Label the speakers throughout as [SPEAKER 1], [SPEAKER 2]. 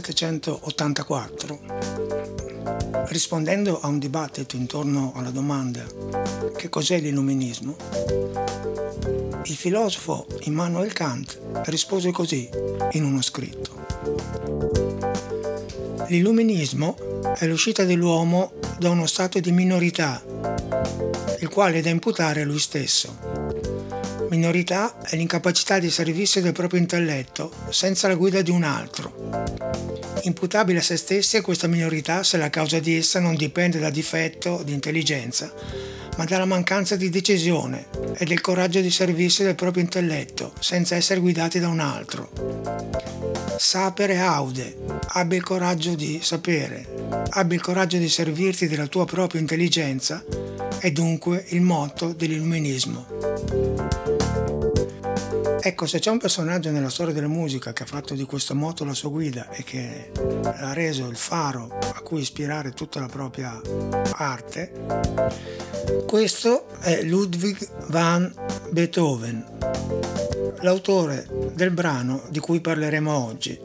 [SPEAKER 1] 1784, rispondendo a un dibattito intorno alla domanda che cos'è l'illuminismo, il filosofo Immanuel Kant rispose così in uno scritto. L'illuminismo è l'uscita dell'uomo da uno stato di minorità, il quale è da imputare a lui stesso. Minorità è l'incapacità di servirsi del proprio intelletto senza la guida di un altro. Imputabile a se stessi è questa minorità se la causa di essa non dipende da difetto di intelligenza, ma dalla mancanza di decisione e del coraggio di servirsi del proprio intelletto senza essere guidati da un altro. Sapere aude, abbi il coraggio di sapere, abbi il coraggio di servirti della tua propria intelligenza, è dunque il motto dell'illuminismo. Ecco, se c'è un personaggio nella storia della musica che ha fatto di questo moto la sua guida e che ha reso il faro a cui ispirare tutta la propria arte, questo è Ludwig van Beethoven, l'autore del brano di cui parleremo oggi.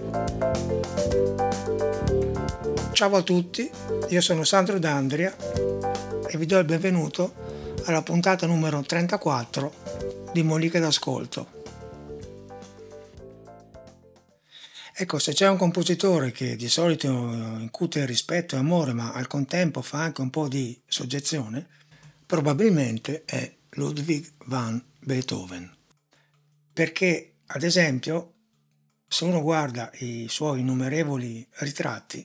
[SPEAKER 1] Ciao a tutti, io sono Sandro D'Andria e vi do il benvenuto alla puntata numero 34 di Moliche d'Ascolto. Ecco, se c'è un compositore che di solito incute rispetto e amore, ma al contempo fa anche un po' di soggezione, probabilmente è Ludwig van Beethoven. Perché, ad esempio, se uno guarda i suoi innumerevoli ritratti,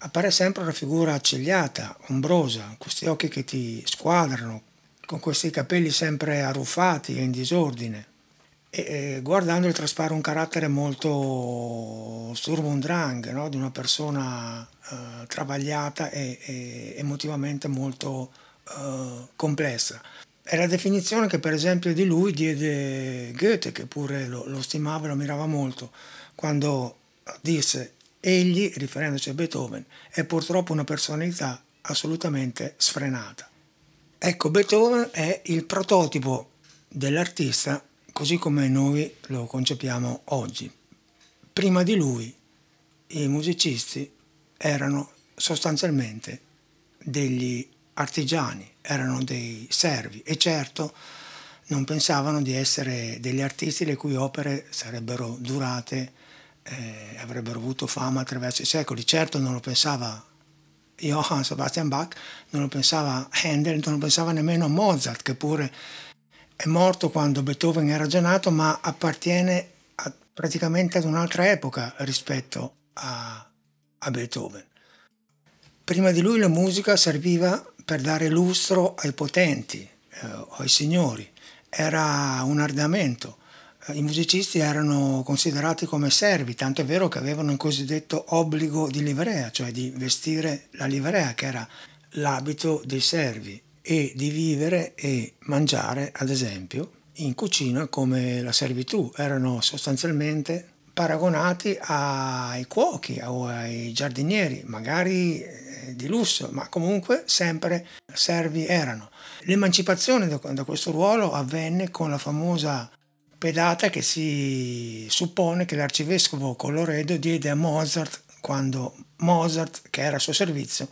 [SPEAKER 1] appare sempre una figura accigliata, ombrosa, questi occhi che ti squadrano, con questi capelli sempre arruffati e in disordine e guardandoli traspare un carattere molto Sturm und Drang, no? di una persona eh, travagliata e, e, emotivamente molto eh, complessa. È la definizione che per esempio di lui diede Goethe, che pure lo, lo stimava e lo ammirava molto, quando disse egli, riferendosi a Beethoven, è purtroppo una personalità assolutamente sfrenata. Ecco, Beethoven è il prototipo dell'artista così come noi lo concepiamo oggi. Prima di lui i musicisti erano sostanzialmente degli artigiani, erano dei servi e certo non pensavano di essere degli artisti le cui opere sarebbero durate, eh, avrebbero avuto fama attraverso i secoli. Certo non lo pensava Johann Sebastian Bach, non lo pensava Handel, non lo pensava nemmeno Mozart, che pure è morto quando Beethoven era già nato, ma appartiene a, praticamente ad un'altra epoca rispetto a, a Beethoven. Prima di lui la musica serviva per dare lustro ai potenti, eh, ai signori, era un ardamento. I musicisti erano considerati come servi, tanto è vero che avevano il cosiddetto obbligo di livrea, cioè di vestire la livrea, che era l'abito dei servi e di vivere e mangiare, ad esempio, in cucina come la servitù. Erano sostanzialmente paragonati ai cuochi o ai giardinieri, magari eh, di lusso, ma comunque sempre servi erano. L'emancipazione da questo ruolo avvenne con la famosa pedata che si suppone che l'arcivescovo Colloredo diede a Mozart quando Mozart, che era a suo servizio,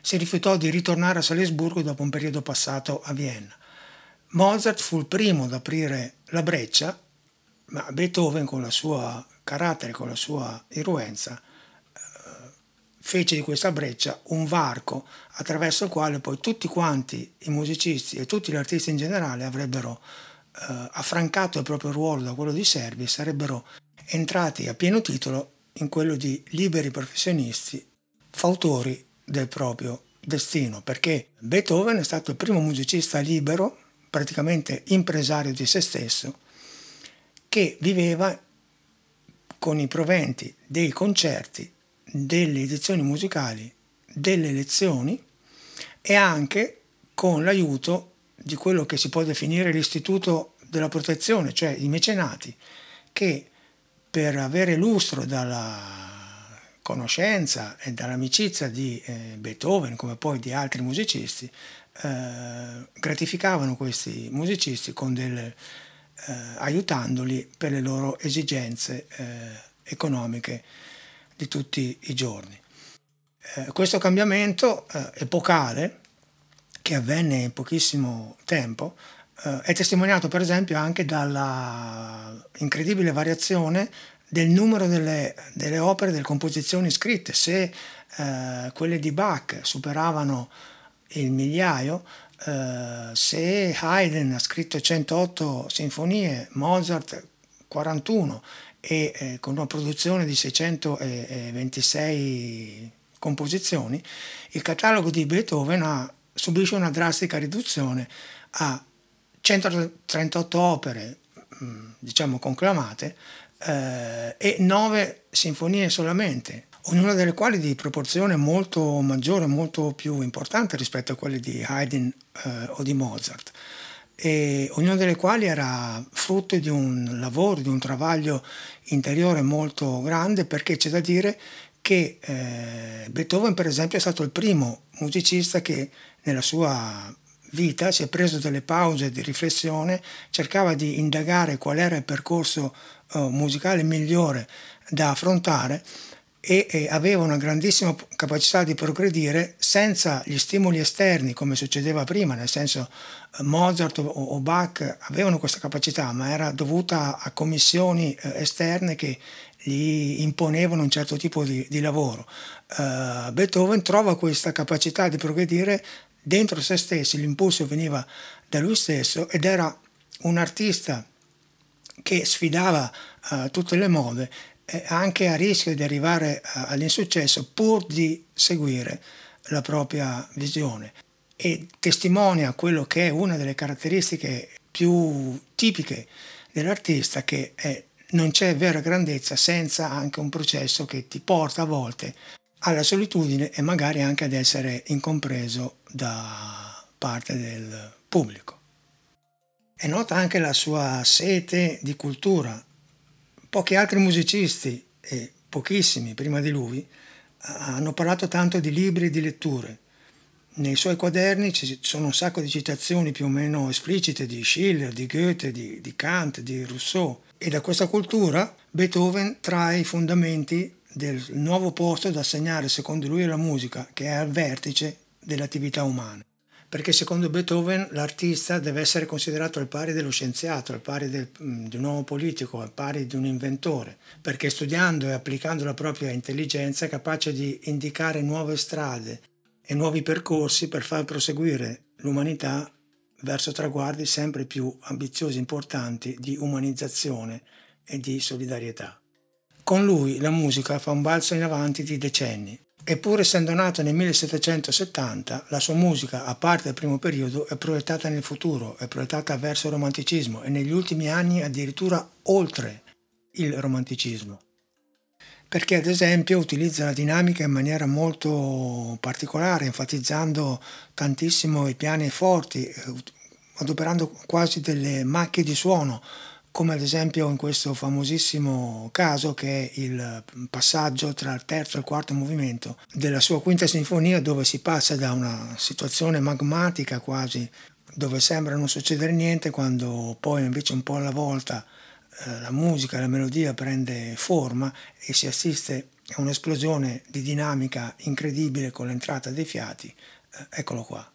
[SPEAKER 1] si rifiutò di ritornare a Salisburgo dopo un periodo passato a Vienna. Mozart fu il primo ad aprire la breccia, ma Beethoven con il suo carattere, con la sua irruenza, eh, fece di questa breccia un varco attraverso il quale poi tutti quanti i musicisti e tutti gli artisti in generale avrebbero eh, affrancato il proprio ruolo da quello di servi e sarebbero entrati a pieno titolo in quello di liberi professionisti, fautori del proprio destino, perché Beethoven è stato il primo musicista libero, praticamente impresario di se stesso, che viveva con i proventi dei concerti, delle edizioni musicali, delle lezioni e anche con l'aiuto di quello che si può definire l'istituto della protezione, cioè i mecenati, che per avere lustro dalla conoscenza e dall'amicizia di eh, Beethoven come poi di altri musicisti eh, gratificavano questi musicisti delle, eh, aiutandoli per le loro esigenze eh, economiche di tutti i giorni. Eh, questo cambiamento epocale, che avvenne in pochissimo tempo, è testimoniato per esempio anche dalla incredibile variazione del numero delle, delle opere, delle composizioni scritte. Se eh, quelle di Bach superavano il migliaio, eh, se Haydn ha scritto 108 sinfonie, Mozart 41 e eh, con una produzione di 626 composizioni, il catalogo di Beethoven ha, subisce una drastica riduzione a 138 opere, mm, diciamo conclamate, eh, e 9 sinfonie solamente, ognuna delle quali di proporzione molto maggiore, molto più importante rispetto a quelle di Haydn eh, o di Mozart, e ognuna delle quali era frutto di un lavoro, di un travaglio interiore molto grande, perché c'è da dire che eh, Beethoven, per esempio, è stato il primo musicista che nella sua vita si è preso delle pause di riflessione, cercava di indagare qual era il percorso musicale migliore da affrontare e, e, aveva una grandissima capacità di progredire senza gli stimoli esterni come succedeva prima, nel senso eh, Mozart o, o Bach avevano questa capacità, ma era dovuta a commissioni eh, esterne che gli imponevano un certo tipo di, di lavoro. Uh, Beethoven trova questa capacità di progredire dentro se stesso, l'impulso veniva da lui stesso ed era un artista che sfidava uh, tutte le mode eh, anche a rischio di arrivare uh, all'insuccesso pur di seguire la propria visione e testimonia quello che è una delle caratteristiche più tipiche dell'artista che è non c'è vera grandezza senza anche un processo che ti porta a volte alla solitudine e magari anche ad essere incompreso da parte del pubblico. È nota anche la sua sete di cultura. Pochi altri musicisti, e pochissimi prima di lui, hanno parlato tanto di libri e di letture. Nei suoi quaderni ci sono un sacco di citazioni più o meno esplicite di Schiller, di Goethe, di, di Kant, di Rousseau. E da questa cultura Beethoven trae i fondamenti del nuovo posto da assegnare secondo lui alla musica, che è al vertice delle attività umane. Perché secondo Beethoven l'artista deve essere considerato al pari dello scienziato, al pari del, mm, di un uomo politico, al pari di un inventore, perché studiando e applicando la propria intelligenza è capace di indicare nuove strade e nuovi percorsi per far proseguire l'umanità verso traguardi sempre più ambiziosi e importanti di umanizzazione e di solidarietà. Con lui la musica fa un balzo in avanti di decenni. Eppure essendo nato nel 1770, la sua musica, a parte il primo periodo, è proiettata nel futuro, è proiettata verso il romanticismo e negli ultimi anni addirittura oltre il romanticismo. Perché ad esempio utilizza la dinamica in maniera molto particolare, enfatizzando tantissimo i piani forti, eh, adoperando quasi delle macchie di suono come ad esempio in questo famosissimo caso che è il passaggio tra il terzo e il quarto movimento della sua quinta sinfonia dove si passa da una situazione magmatica quasi dove sembra non succedere niente quando poi invece un po' alla volta eh, la musica, la melodia prende forma e si assiste a un'esplosione di dinamica incredibile con l'entrata dei fiati. Eh, eccolo qua.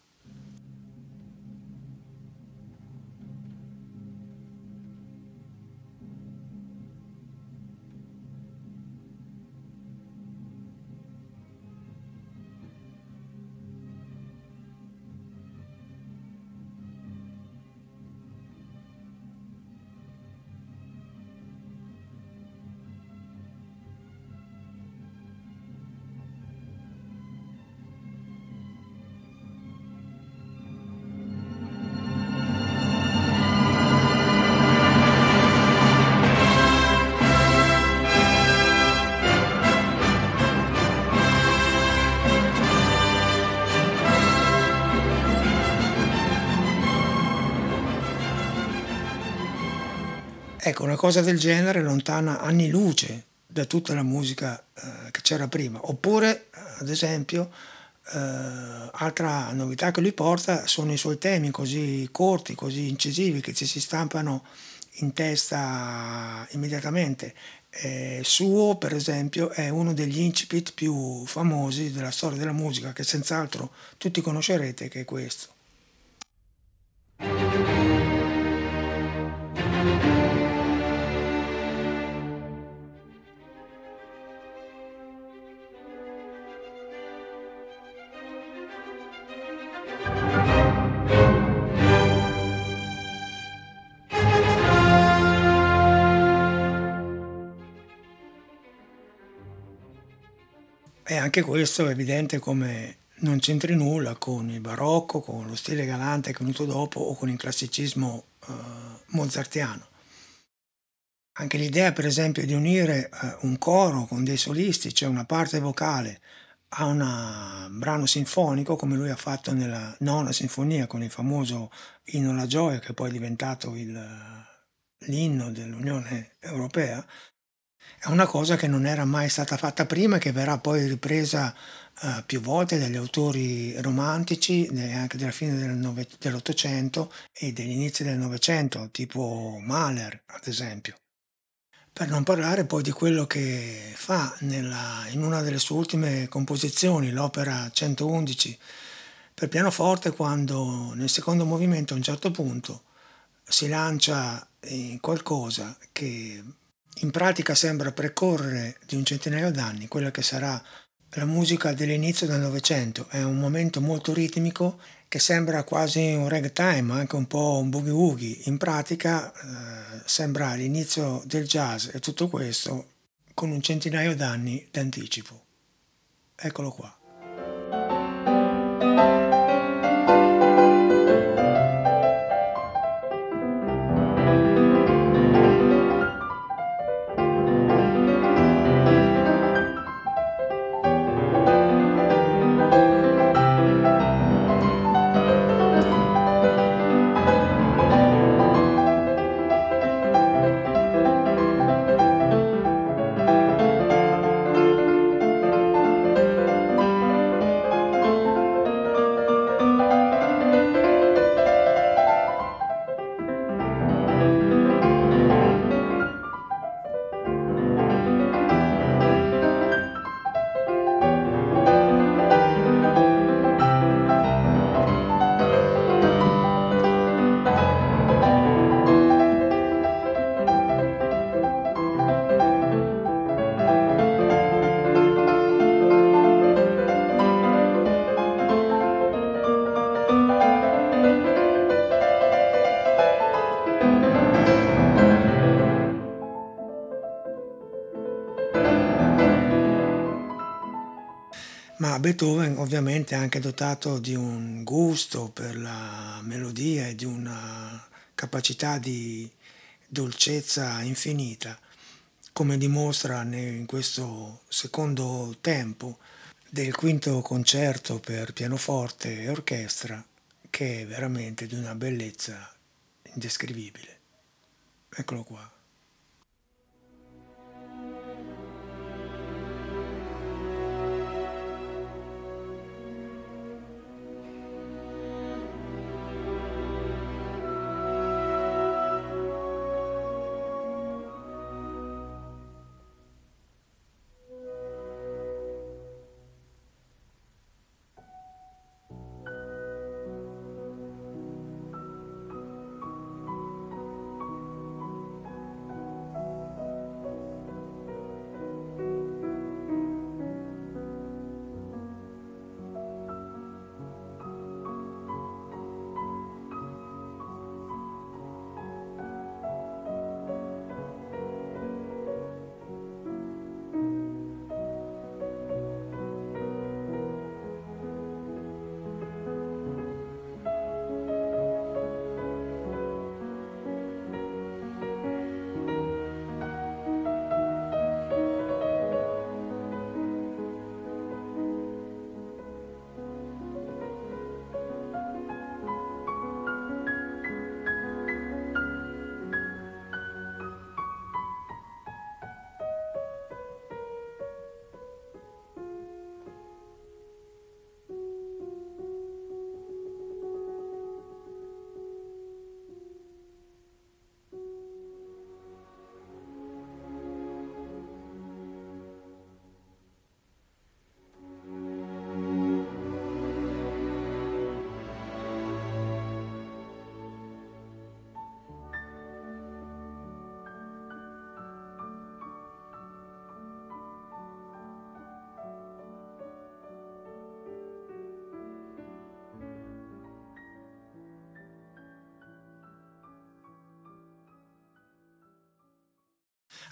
[SPEAKER 1] Ecco, una cosa del genere lontana anni luce da tutta la musica eh, che c'era prima. Oppure, ad esempio, eh, altra novità che lui porta sono i suoi temi così corti, così incisivi, che ci si stampano in testa immediatamente. eh, suo, per esempio, è uno degli incipit più famosi della storia della musica, che senz'altro tutti conoscerete, che è questo. E anche questo è evidente come non c'entri nulla con il barocco, con lo stile galante che è venuto dopo o con il classicismo eh, mozartiano. Anche l'idea, per esempio, di unire eh, un coro con dei solisti, cioè una parte vocale, a un brano sinfonico, come lui ha fatto nella nona sinfonia con il famoso Inno alla gioia, che poi è diventato il, l'inno dell'Unione Europea, è una cosa che non era mai stata fatta prima, che verrà poi ripresa uh, più volte dagli autori romantici, anche della fine del nove, dell'Ottocento e degli inizi del Novecento, tipo Mahler, ad esempio. Per non parlare poi di quello che fa nella, in una delle sue ultime composizioni, l'opera 111, per pianoforte, quando nel secondo movimento a un certo punto si lancia in qualcosa che in pratica sembra precorrere di un centinaio d'anni quella che sarà la musica dell'inizio del Novecento. È un momento molto ritmico che sembra quasi un ragtime, anche un po' un boogie woogie. In pratica eh, sembra l'inizio del jazz e tutto questo con un centinaio d'anni d'anticipo. Eccolo qua. Beethoven ovviamente è anche dotato di un gusto per la melodia e di una capacità di dolcezza infinita, come dimostra in questo secondo tempo del quinto concerto per pianoforte e orchestra, che è veramente di una bellezza indescrivibile. Eccolo qua.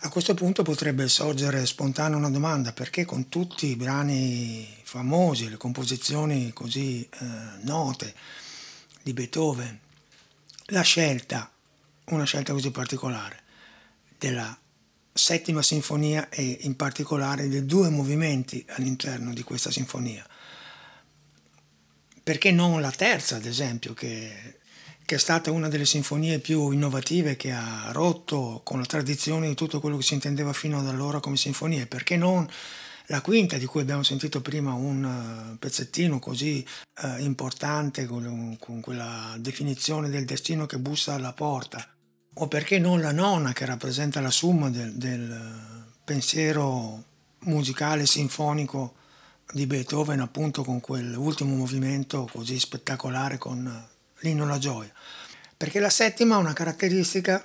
[SPEAKER 1] A questo punto potrebbe sorgere spontanea una domanda, perché con tutti i brani famosi, le composizioni così eh, note di Beethoven, la scelta, una scelta così particolare, della settima sinfonia e in particolare dei due movimenti all'interno di questa sinfonia. Perché non la terza, ad esempio, che che è stata una delle sinfonie più innovative che ha rotto con la tradizione di tutto quello che si intendeva fino ad allora come sinfonie, perché non la quinta di cui abbiamo sentito prima un eh, pezzettino così eh, importante con, con, quella definizione del destino che bussa alla porta, o perché non la nona che rappresenta la somma del, del pensiero musicale sinfonico di Beethoven appunto con quell'ultimo movimento così spettacolare con l'inno alla gioia, perché la settima ha una caratteristica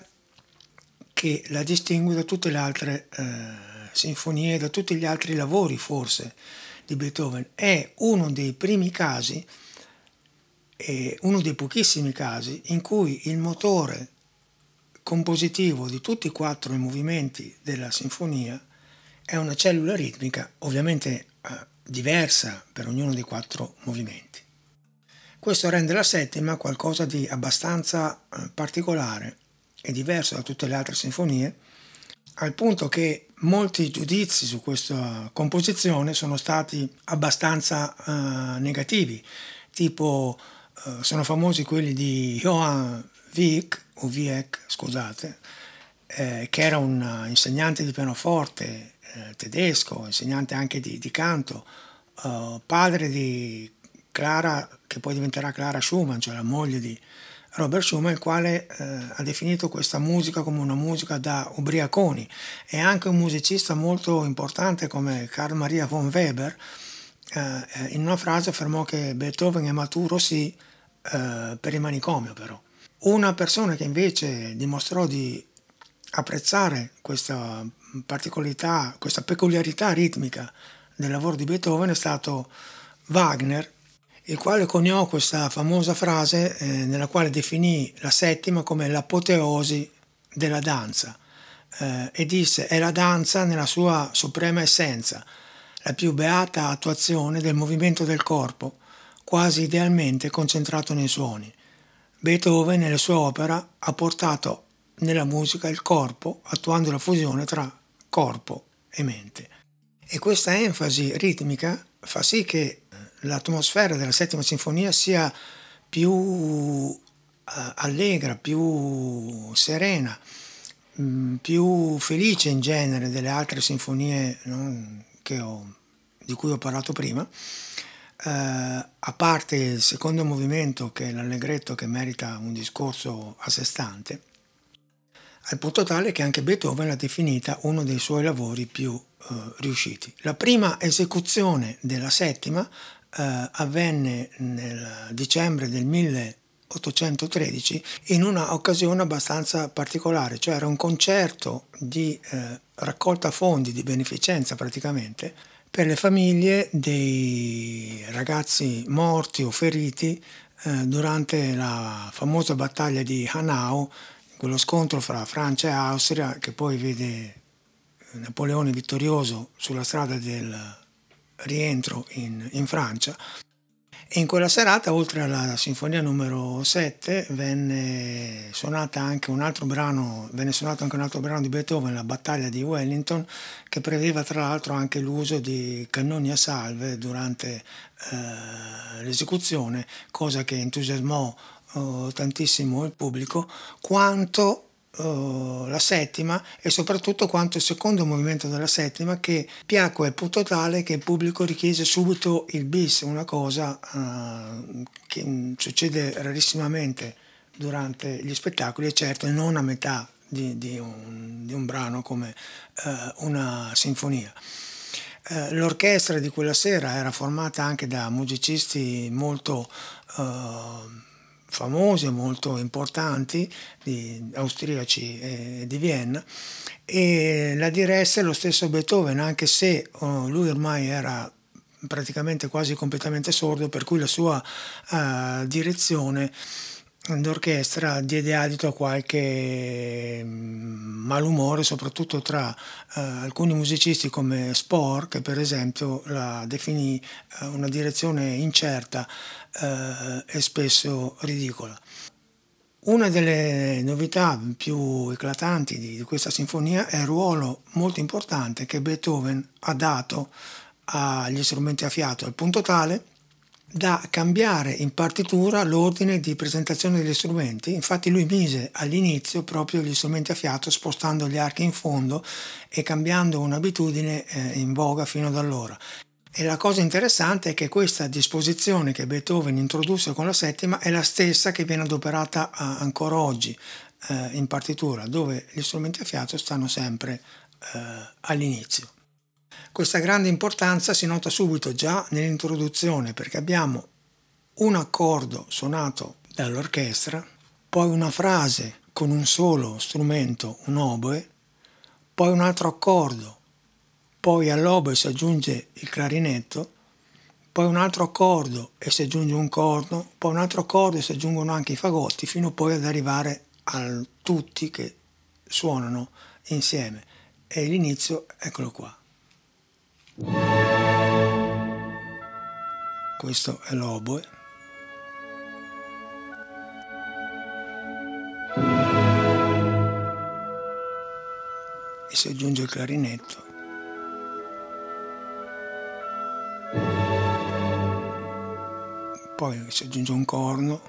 [SPEAKER 1] che la distingue da tutte le altre eh, sinfonie, da tutti gli altri lavori forse di Beethoven. È uno dei primi casi, eh, uno dei pochissimi casi in cui il motore compositivo di tutti e quattro i movimenti della sinfonia è una cellula ritmica ovviamente eh, diversa per ognuno dei quattro movimenti. Questo rende la settima qualcosa di abbastanza eh, particolare e diverso da tutte le altre sinfonie, al punto che molti giudizi su questa composizione sono stati abbastanza uh, negativi, tipo uh, sono famosi quelli di Johann Wieck, o Wieck, scusate, eh, che era un insegnante di pianoforte eh, tedesco, insegnante anche di, di canto, uh, padre di Clara, che poi diventerà Clara Schumann, cioè la moglie di Robert Schumann, il quale eh, ha definito questa musica come una musica da ubriaconi e anche un musicista molto importante come Carl Maria von Weber eh, eh in una frase affermò che Beethoven è maturo sì eh, per il manicomio però. Una persona che invece dimostrò di apprezzare questa particolarità, questa peculiarità ritmica del lavoro di Beethoven è stato Wagner il quale coniò questa famosa frase eh, nella quale definì la settima come l'apoteosi della danza eh, e disse è la danza nella sua suprema essenza, la più beata attuazione del movimento del corpo, quasi idealmente concentrato nei suoni. Beethoven nelle sue opere ha portato nella musica il corpo, attuando la fusione tra corpo e mente. E questa enfasi ritmica fa sì che l'atmosfera della settima sinfonia sia più uh, allegra, più serena, mm, più felice in genere delle altre sinfonie no, ho, di cui ho parlato prima, uh, a parte il secondo movimento che è l'allegretto che merita un discorso a sé stante, al punto tale che anche Beethoven l'ha definita uno dei suoi lavori più uh, riusciti. La prima esecuzione della settima eh, avvenne nel dicembre del 1813 in una occasione abbastanza particolare, cioè era un concerto di eh, raccolta fondi di beneficenza praticamente per le famiglie dei ragazzi morti o feriti eh, durante la famosa battaglia di Hanau, quello scontro fra Francia e Austria che poi vede Napoleone vittorioso sulla strada del rientro in, in Francia. E in quella serata, oltre alla sinfonia numero 7, venne suonata anche un altro brano, venne suonato anche un altro brano di Beethoven, la battaglia di Wellington, che prevedeva tra l'altro anche l'uso di cannoni a salve durante eh, l'esecuzione, cosa che entusiasmò eh, tantissimo il pubblico, quanto uh, la settima e soprattutto quanto il secondo movimento della settima che piacque al punto tale che il pubblico richiese subito il bis, una cosa uh, che succede rarissimamente durante gli spettacoli e certo non a metà di, di, un, di un, brano come uh, una sinfonia. L'orchestra di quella sera era formata anche da musicisti molto famose, molto importanti, di, austriaci e di Vienna, e la diresse lo stesso Beethoven, anche se oh, lui ormai era praticamente quasi completamente sordo, per cui la sua uh, direzione d'orchestra diede adito a qualche mm, malumore, soprattutto tra eh, alcuni musicisti come Spohr, che per esempio la definì eh, una direzione incerta eh, e spesso ridicola. Una delle novità più eclatanti di, di questa sinfonia è il ruolo molto importante che Beethoven ha dato agli strumenti a fiato, al punto tale da cambiare in partitura l'ordine di presentazione degli strumenti. Infatti lui mise all'inizio proprio gli strumenti a fiato spostando gli archi in fondo e cambiando un'abitudine eh, in voga fino ad allora. E la cosa interessante è che questa disposizione che Beethoven introdusse con la settima è la stessa che viene adoperata ancora oggi eh, in partitura, dove gli strumenti a fiato stanno sempre eh, all'inizio. Questa grande importanza si nota subito già nell'introduzione perché abbiamo un accordo suonato dall'orchestra, poi una frase con un solo strumento, un oboe, poi un altro accordo, poi all'oboe si aggiunge il clarinetto, poi un altro accordo e si aggiunge un corno, poi un altro accordo e si aggiungono anche i fagotti, fino poi ad arrivare a tutti che suonano insieme. E l'inizio, eccolo qua. Questo è l'oboe. E si aggiunge il clarinetto. Poi si aggiunge un corno.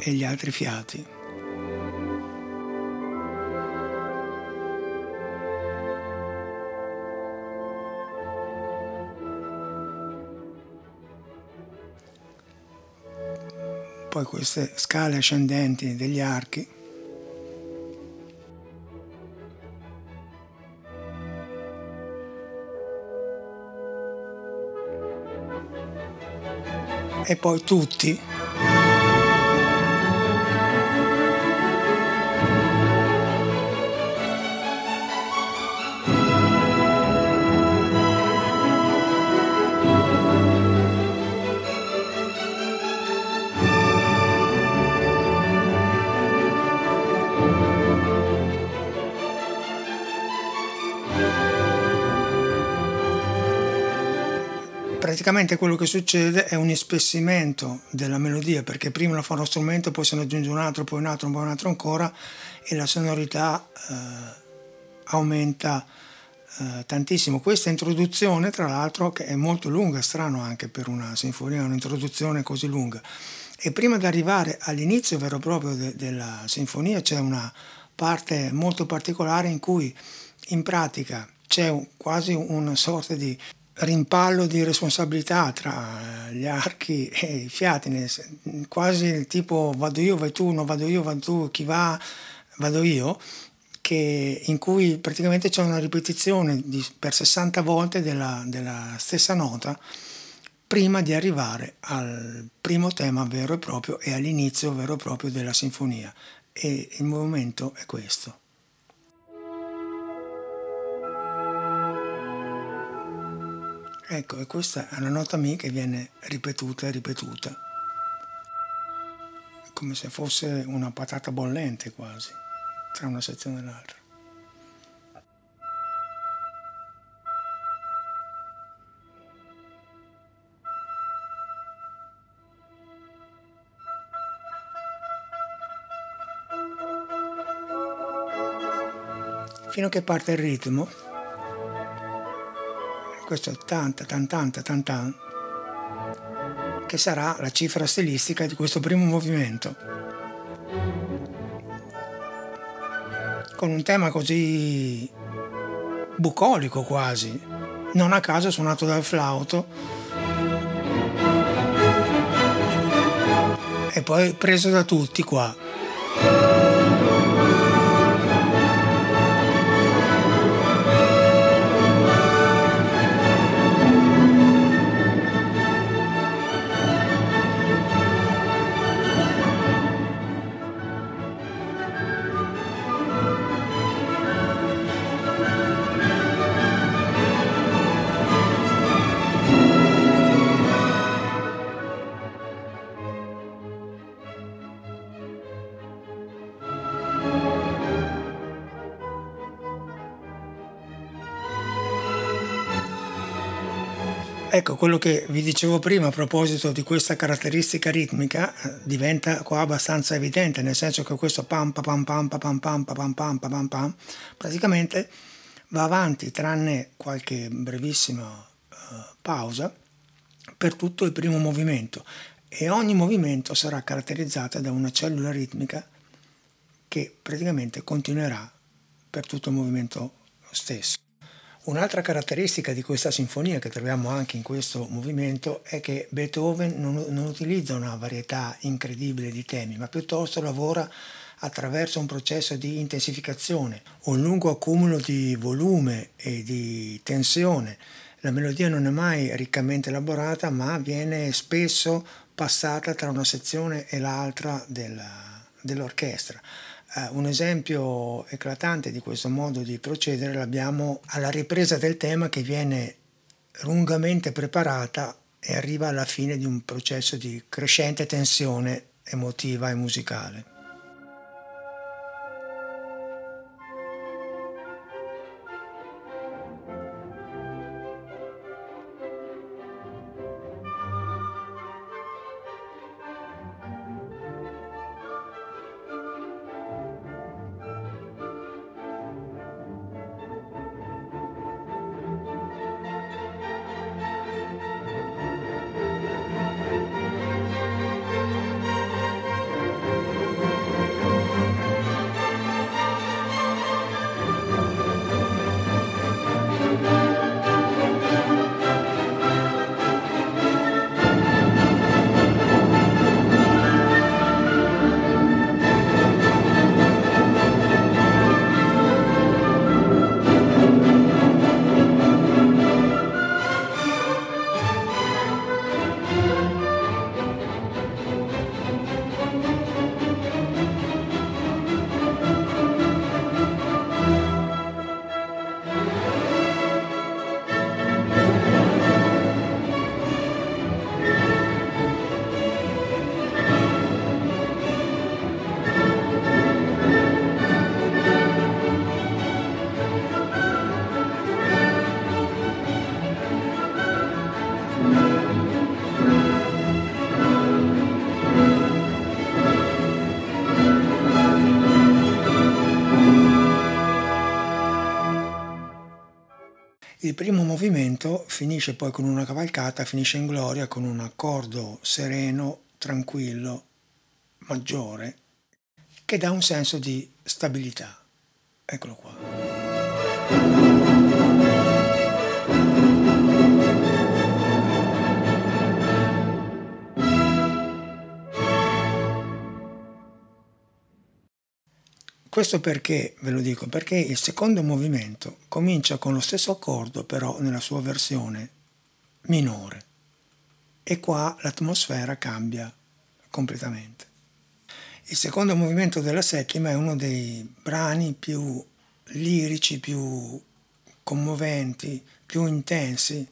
[SPEAKER 1] E gli altri fiati. Poi queste scale ascendenti degli archi. E poi tutti praticamente quello che succede è un ispessimento della melodia perché prima lo fa uno strumento, poi se ne aggiunge un altro, poi un altro, poi un altro ancora e la sonorità eh, aumenta eh, tantissimo. Questa introduzione, tra l'altro, che è molto lunga, strano anche per una sinfonia, un'introduzione così lunga. E prima di arrivare all'inizio vero e proprio de- della sinfonia c'è una parte molto particolare in cui in pratica c'è un, quasi una sorta di rimpallo di responsabilità tra gli archi e i fiati, quasi il tipo vado io, vai tu, non vado io, vado tu, chi va, vado io, che, in cui praticamente c'è una ripetizione di, per 60 volte della, della stessa nota prima di arrivare al primo tema vero e proprio e all'inizio vero e proprio della sinfonia. E il movimento è questo. Ecco, e questa è una nota Mi che viene ripetuta e ripetuta, come se fosse una patata bollente quasi, tra una sezione e l'altra. Fino a che parte il ritmo questo è tanta, tanta, tanta, tan, che sarà la cifra stilistica di questo primo movimento. Con un tema così bucolico quasi, non a caso suonato dal flauto, e poi preso da tutti qua. Ecco, quello che vi dicevo prima a proposito di questa caratteristica ritmica eh, diventa qua abbastanza evidente, nel senso che questo pam pam pam pam pam pam pam pam pam pam praticamente va avanti tranne qualche brevissima uh, pausa per tutto il primo movimento e ogni movimento sarà caratterizzato da una cellula ritmica che praticamente continuerà per tutto il movimento stesso. Un'altra caratteristica di questa sinfonia che troviamo anche in questo movimento è che Beethoven non, non, utilizza una varietà incredibile di temi, ma piuttosto lavora attraverso un processo di intensificazione, un lungo accumulo di volume e di tensione. La melodia non è mai riccamente elaborata, ma viene spesso passata tra una sezione e l'altra della, dell'orchestra. Uh, un esempio eclatante di questo modo di procedere l'abbiamo alla ripresa del tema che viene lungamente preparata e arriva alla fine di un processo di crescente tensione emotiva e musicale. Il primo movimento finisce poi con una cavalcata, finisce in gloria con un accordo sereno, tranquillo, maggiore, che dà un senso di stabilità. Eccolo qua. Questo perché, ve lo dico, perché il secondo movimento comincia con lo stesso accordo però nella sua versione minore e qua l'atmosfera cambia completamente. Il secondo movimento della settima è uno dei brani più lirici, più commoventi, più intensi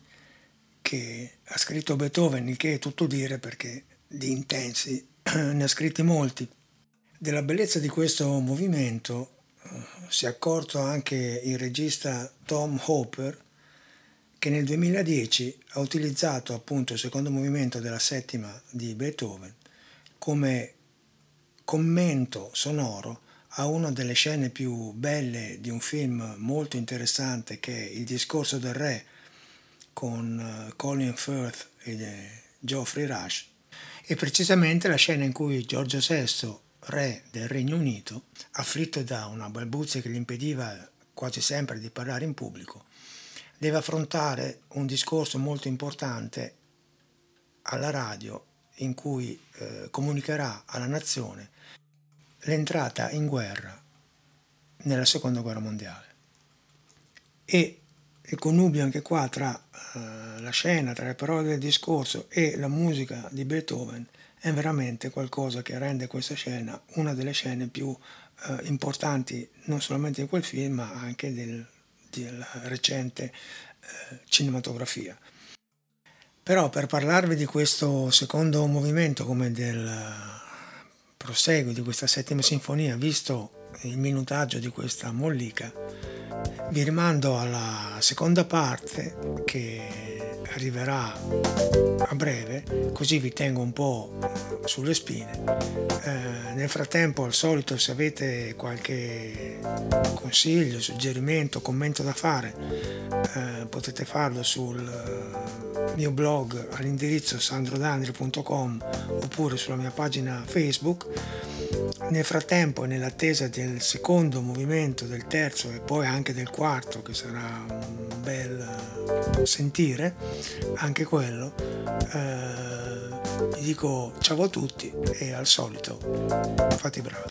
[SPEAKER 1] che ha scritto Beethoven, il che è tutto dire perché di intensi ne ha scritti molti. Della bellezza di questo movimento eh, si è accorto anche il regista Tom Hopper che nel 2010 ha utilizzato appunto il secondo movimento della settima di Beethoven come commento sonoro a una delle scene più belle di un film molto interessante che è Il discorso del re con eh, Colin Firth e Geoffrey Rush e precisamente la scena in cui Giorgio VI re del Regno Unito, afflitto da una balbuzia che gli impediva quasi sempre di parlare in pubblico, deve affrontare un discorso molto importante alla radio in cui eh, comunicherà alla nazione l'entrata in guerra nella seconda guerra mondiale. E il connubio anche qua tra eh, la scena, tra le parole del discorso e la musica di Beethoven è veramente qualcosa che rende questa scena una delle scene più eh, importanti non solamente di quel film ma anche del, della recente eh, cinematografia. Però per parlarvi di questo secondo movimento come del proseguo di questa settima sinfonia, visto il minutaggio di questa mollica, vi rimando alla seconda parte che arriverà a breve, così vi tengo un po' sulle spine. Eh, nel frattempo, al solito, se avete qualche consiglio, suggerimento, commento da fare, eh, potete farlo sul eh, mio blog all'indirizzo sandrodandri.com oppure sulla mia pagina Facebook. Nel frattempo, nell'attesa del secondo movimento, del terzo e poi anche del quarto, che sarà un bel sentire, anche quello, eh, vi dico ciao a tutti e al solito fate i bravi.